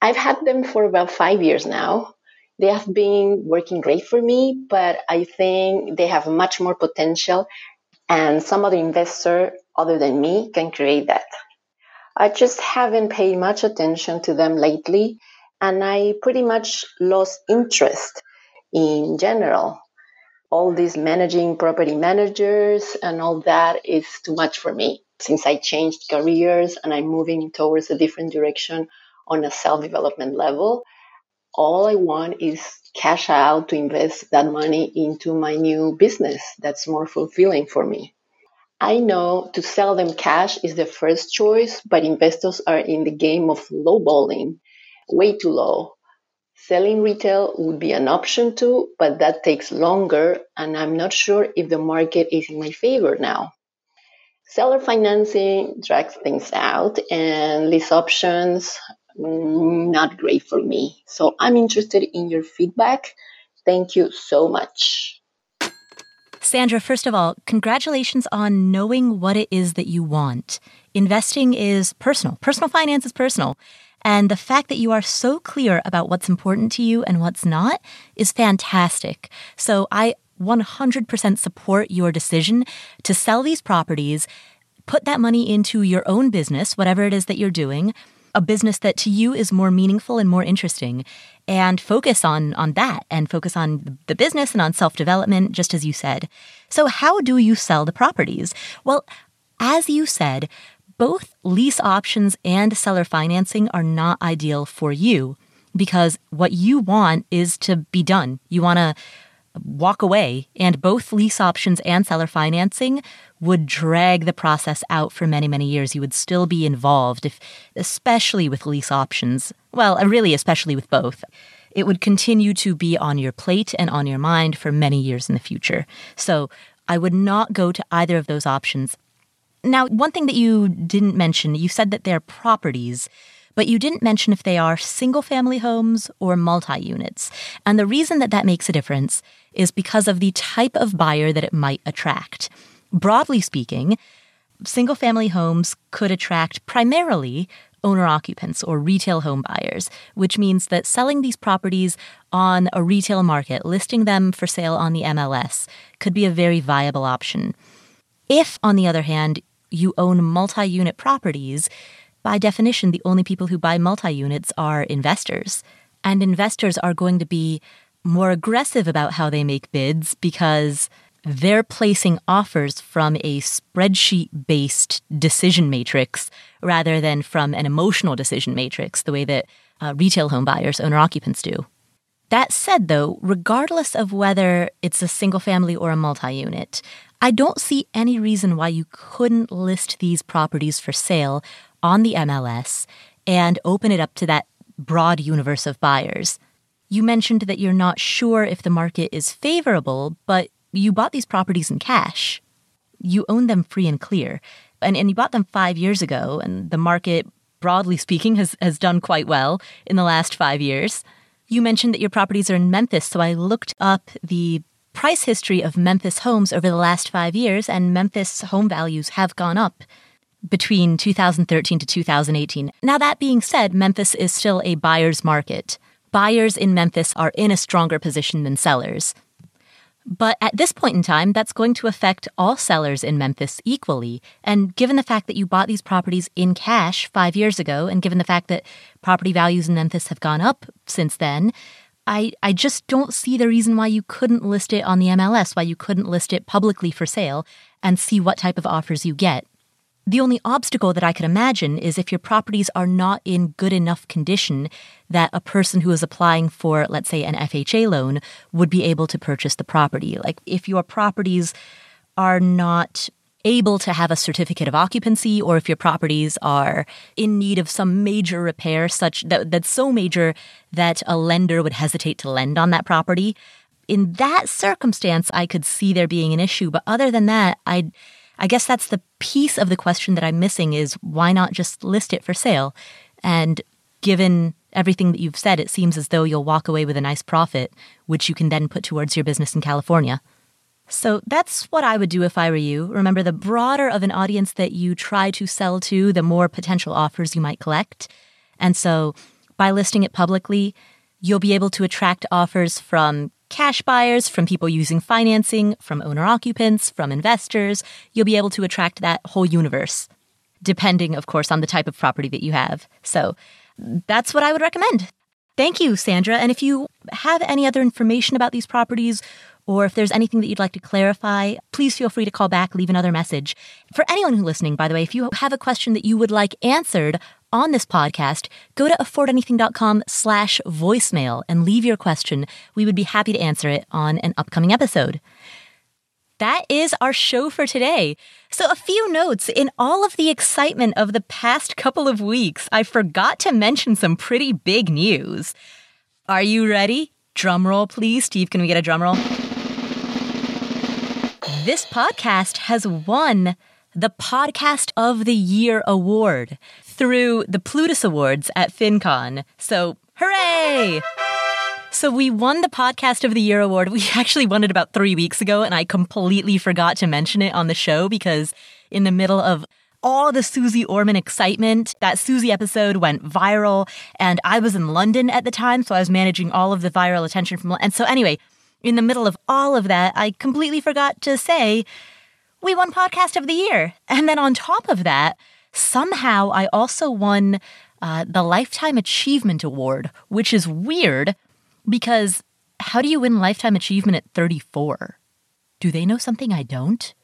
I've had them for about five years now. They have been working great for me, but I think they have much more potential and some other investor other than me can create that. I just haven't paid much attention to them lately, and I pretty much lost interest in general. All these managing property managers and all that is too much for me. Since I changed careers and I'm moving towards a different direction on a self development level, all I want is cash out to invest that money into my new business that's more fulfilling for me. I know to sell them cash is the first choice, but investors are in the game of lowballing, way too low. Selling retail would be an option too, but that takes longer, and I'm not sure if the market is in my favor now. Seller financing drags things out, and lease options Mm, not great for me. So I'm interested in your feedback. Thank you so much. Sandra, first of all, congratulations on knowing what it is that you want. Investing is personal, personal finance is personal. And the fact that you are so clear about what's important to you and what's not is fantastic. So I 100% support your decision to sell these properties, put that money into your own business, whatever it is that you're doing, a business that to you is more meaningful and more interesting and focus on on that and focus on the business and on self-development just as you said. So how do you sell the properties? Well, as you said, both lease options and seller financing are not ideal for you because what you want is to be done. You want to walk away, and both lease options and seller financing would drag the process out for many, many years. You would still be involved, if, especially with lease options. Well, uh, really, especially with both. It would continue to be on your plate and on your mind for many years in the future. So I would not go to either of those options. Now, one thing that you didn't mention, you said that they're properties but you didn't mention if they are single family homes or multi units. And the reason that that makes a difference is because of the type of buyer that it might attract. Broadly speaking, single family homes could attract primarily owner occupants or retail home buyers, which means that selling these properties on a retail market, listing them for sale on the MLS, could be a very viable option. If, on the other hand, you own multi unit properties, by definition, the only people who buy multi units are investors. And investors are going to be more aggressive about how they make bids because they're placing offers from a spreadsheet based decision matrix rather than from an emotional decision matrix, the way that uh, retail home buyers, owner occupants do. That said, though, regardless of whether it's a single family or a multi unit, I don't see any reason why you couldn't list these properties for sale on the MLS and open it up to that broad universe of buyers. You mentioned that you're not sure if the market is favorable, but you bought these properties in cash. You own them free and clear. And, and you bought them five years ago, and the market, broadly speaking, has, has done quite well in the last five years. You mentioned that your properties are in Memphis, so I looked up the price history of Memphis homes over the last five years, and Memphis home values have gone up between 2013 to 2018. Now, that being said, Memphis is still a buyer's market. Buyers in Memphis are in a stronger position than sellers. But at this point in time, that's going to affect all sellers in Memphis equally. And given the fact that you bought these properties in cash five years ago, and given the fact that property values in Memphis have gone up since then, I, I just don't see the reason why you couldn't list it on the MLS, why you couldn't list it publicly for sale and see what type of offers you get. The only obstacle that I could imagine is if your properties are not in good enough condition that a person who is applying for, let's say, an FHA loan would be able to purchase the property. Like if your properties are not able to have a certificate of occupancy or if your properties are in need of some major repair such that that's so major that a lender would hesitate to lend on that property in that circumstance I could see there being an issue but other than that I I guess that's the piece of the question that I'm missing is why not just list it for sale? And given everything that you've said, it seems as though you'll walk away with a nice profit, which you can then put towards your business in California. So that's what I would do if I were you. Remember, the broader of an audience that you try to sell to, the more potential offers you might collect. And so by listing it publicly, you'll be able to attract offers from cash buyers, from people using financing, from owner occupants, from investors. You'll be able to attract that whole universe, depending, of course, on the type of property that you have. So that's what I would recommend. Thank you, Sandra. And if you have any other information about these properties, or if there's anything that you'd like to clarify, please feel free to call back, leave another message. For anyone who's listening, by the way, if you have a question that you would like answered on this podcast, go to affordanything.com slash voicemail and leave your question. We would be happy to answer it on an upcoming episode. That is our show for today. So, a few notes. In all of the excitement of the past couple of weeks, I forgot to mention some pretty big news. Are you ready? Drum roll, please. Steve, can we get a drum roll? This podcast has won the Podcast of the Year award through the Plutus Awards at FinCon. So, hooray! So, we won the Podcast of the Year award. We actually won it about three weeks ago, and I completely forgot to mention it on the show because in the middle of all the Suze Orman excitement. That Susie episode went viral, and I was in London at the time, so I was managing all of the viral attention from. And so, anyway, in the middle of all of that, I completely forgot to say we won Podcast of the Year. And then on top of that, somehow I also won uh, the Lifetime Achievement Award, which is weird because how do you win Lifetime Achievement at 34? Do they know something I don't?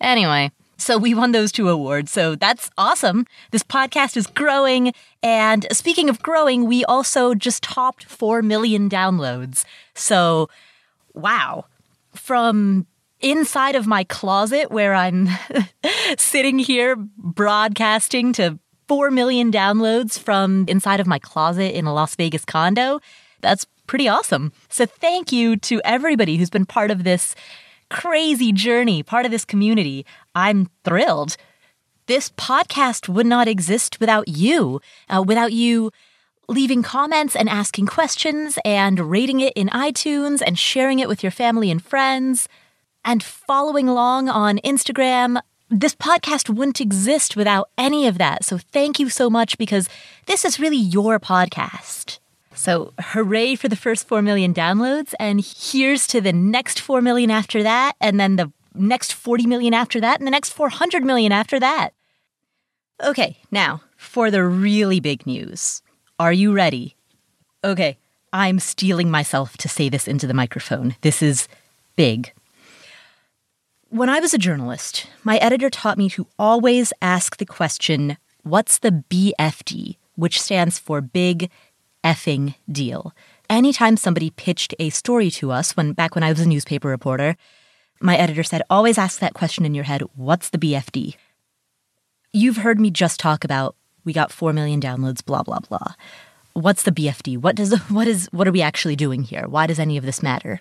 Anyway, so we won those two awards. So that's awesome. This podcast is growing. And speaking of growing, we also just topped 4 million downloads. So, wow. From inside of my closet where I'm sitting here broadcasting to 4 million downloads from inside of my closet in a Las Vegas condo. That's pretty awesome. So thank you to everybody who's been part of this crazy journey, part of this community. I'm thrilled. This podcast would not exist without you, uh, without you leaving comments and asking questions and rating it in iTunes and sharing it with your family and friends and following along on Instagram. This podcast wouldn't exist without any of that. So thank you so much because this is really your podcast. So hooray for the first 4 million downloads. And here's to the next 4 million after that. And then the next 40 million after that. And the next 400 million after that. Okay, now for the really big news. Are you ready? Okay, I'm steeling myself to say this into the microphone. This is big. When I was a journalist, my editor taught me to always ask the question, What's the BFD? which stands for Big effing deal. Anytime somebody pitched a story to us, when back when I was a newspaper reporter, my editor said, always ask that question in your head what's the BFD? You've heard me just talk about we got 4 million downloads, blah, blah, blah. What's the BFD? What does what is what are we actually doing here? Why does any of this matter?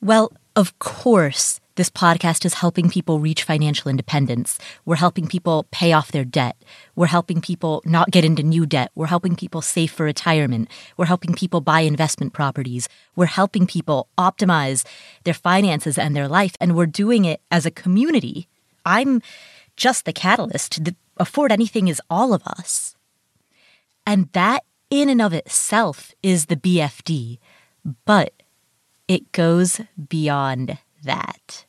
Well, of course, this podcast is helping people reach financial independence. We're helping people pay off their debt. We're helping people not get into new debt. We're helping people save for retirement. We're helping people buy investment properties. We're helping people optimize their finances and their life. And we're doing it as a community. I'm just the catalyst. The Afford Anything is all of us. And that in and of itself is the BFD. But it goes beyond that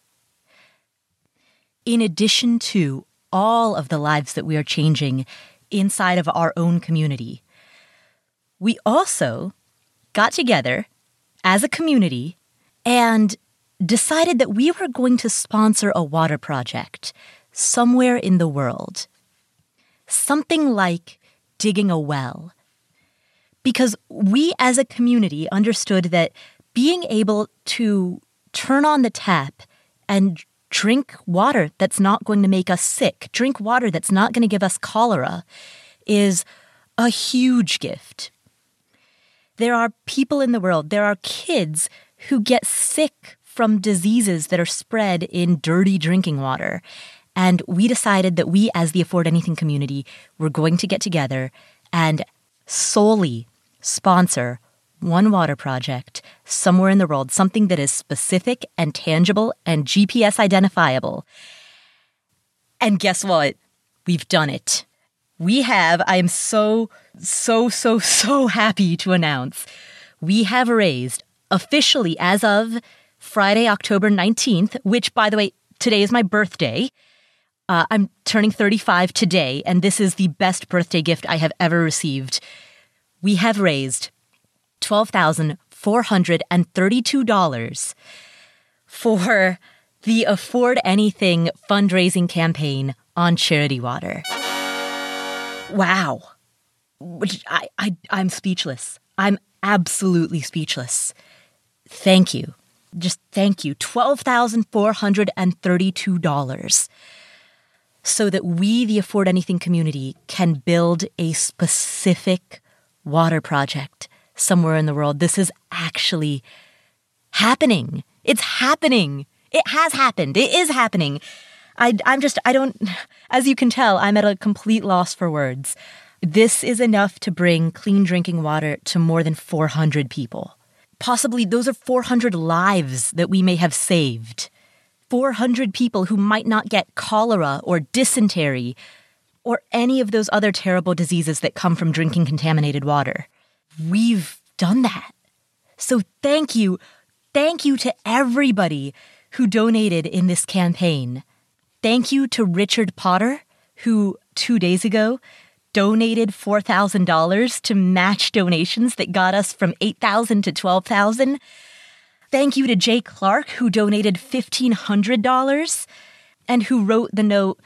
in addition to all of the lives that we are changing inside of our own community, we also got together as a community and decided that we were going to sponsor a water project somewhere in the world. Something like digging a well. Because we as a community understood that being able to turn on the tap and drink water that's not going to make us sick, drink water that's not going to give us cholera, is a huge gift. There are people in the world, there are kids who get sick from diseases that are spread in dirty drinking water. And we decided that we, as the Afford Anything community, were going to get together and solely sponsor one water project somewhere in the world, something that is specific and tangible and GPS identifiable. And guess what? We've done it. We have, I am so, so, so, so happy to announce, we have raised officially as of Friday, October 19th, which, by the way, today is my birthday. Uh, I'm turning 35 today, and this is the best birthday gift I have ever received. We have raised $12,432 for the Afford Anything fundraising campaign on Charity Water. Wow. I, I, I'm speechless. I'm absolutely speechless. Thank you. Just thank you. $12,432 so that we, the Afford Anything community, can build a specific water project somewhere in the world. This is actually happening. It's happening. It has happened. It is happening. I, I'm just, I don't, as you can tell, I'm at a complete loss for words. This is enough to bring clean drinking water to more than 400 people. Possibly those are 400 lives that we may have saved. 400 people who might not get cholera or dysentery or any of those other terrible diseases that come from drinking contaminated water we've done that. So thank you. Thank you to everybody who donated in this campaign. Thank you to Richard Potter, who two days ago donated $4,000 to match donations that got us from 8,000 to 12,000. Thank you to Jay Clark, who donated $1,500 and who wrote the note,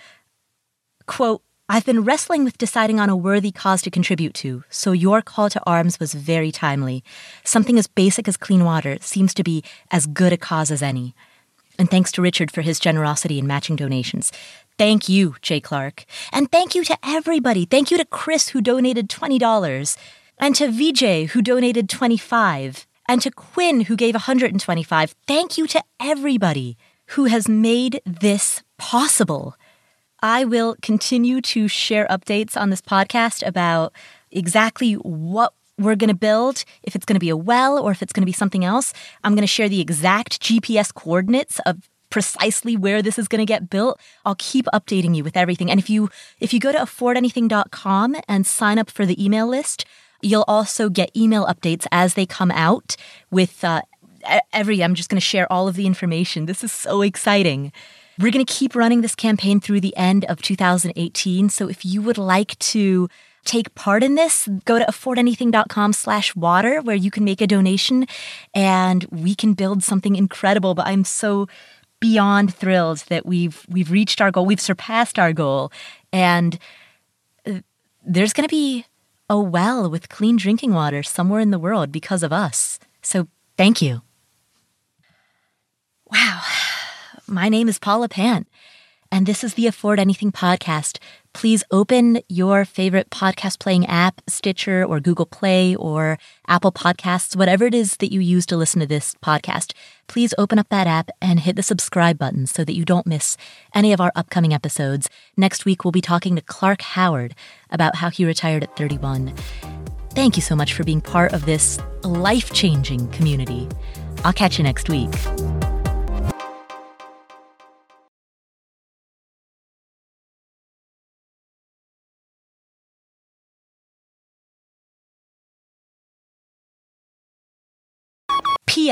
quote, I've been wrestling with deciding on a worthy cause to contribute to, so your call to arms was very timely. Something as basic as clean water seems to be as good a cause as any. And thanks to Richard for his generosity in matching donations. Thank you, Jay Clark. And thank you to everybody. Thank you to Chris, who donated $20, and to VJ, who donated 25 and to Quinn, who gave 125 Thank you to everybody who has made this possible. I will continue to share updates on this podcast about exactly what we're going to build, if it's going to be a well or if it's going to be something else. I'm going to share the exact GPS coordinates of precisely where this is going to get built. I'll keep updating you with everything. And if you if you go to affordanything.com and sign up for the email list, you'll also get email updates as they come out with uh, every I'm just going to share all of the information. This is so exciting. We're going to keep running this campaign through the end of 2018. So if you would like to take part in this, go to affordanything.com slash water where you can make a donation and we can build something incredible. But I'm so beyond thrilled that we've we've reached our goal. We've surpassed our goal. And uh, there's going to be a well with clean drinking water somewhere in the world because of us. So thank you. Wow. My name is Paula Pant, and this is the Afford Anything podcast. Please open your favorite podcast playing app, Stitcher or Google Play or Apple Podcasts, whatever it is that you use to listen to this podcast. Please open up that app and hit the subscribe button so that you don't miss any of our upcoming episodes. Next week, we'll be talking to Clark Howard about how he retired at 31. Thank you so much for being part of this life changing community. I'll catch you next week.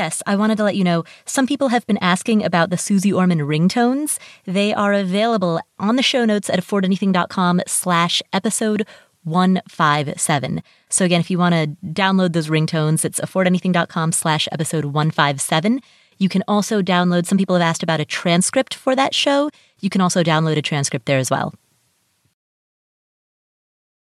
P.S. I wanted to let you know some people have been asking about the Suze Orman ringtones. They are available on the show notes at affordanything.com slash episode 157. So again, if you want to download those ringtones, it's affordanything.com slash episode 157. You can also download, some people have asked about a transcript for that show. You can also download a transcript there as well.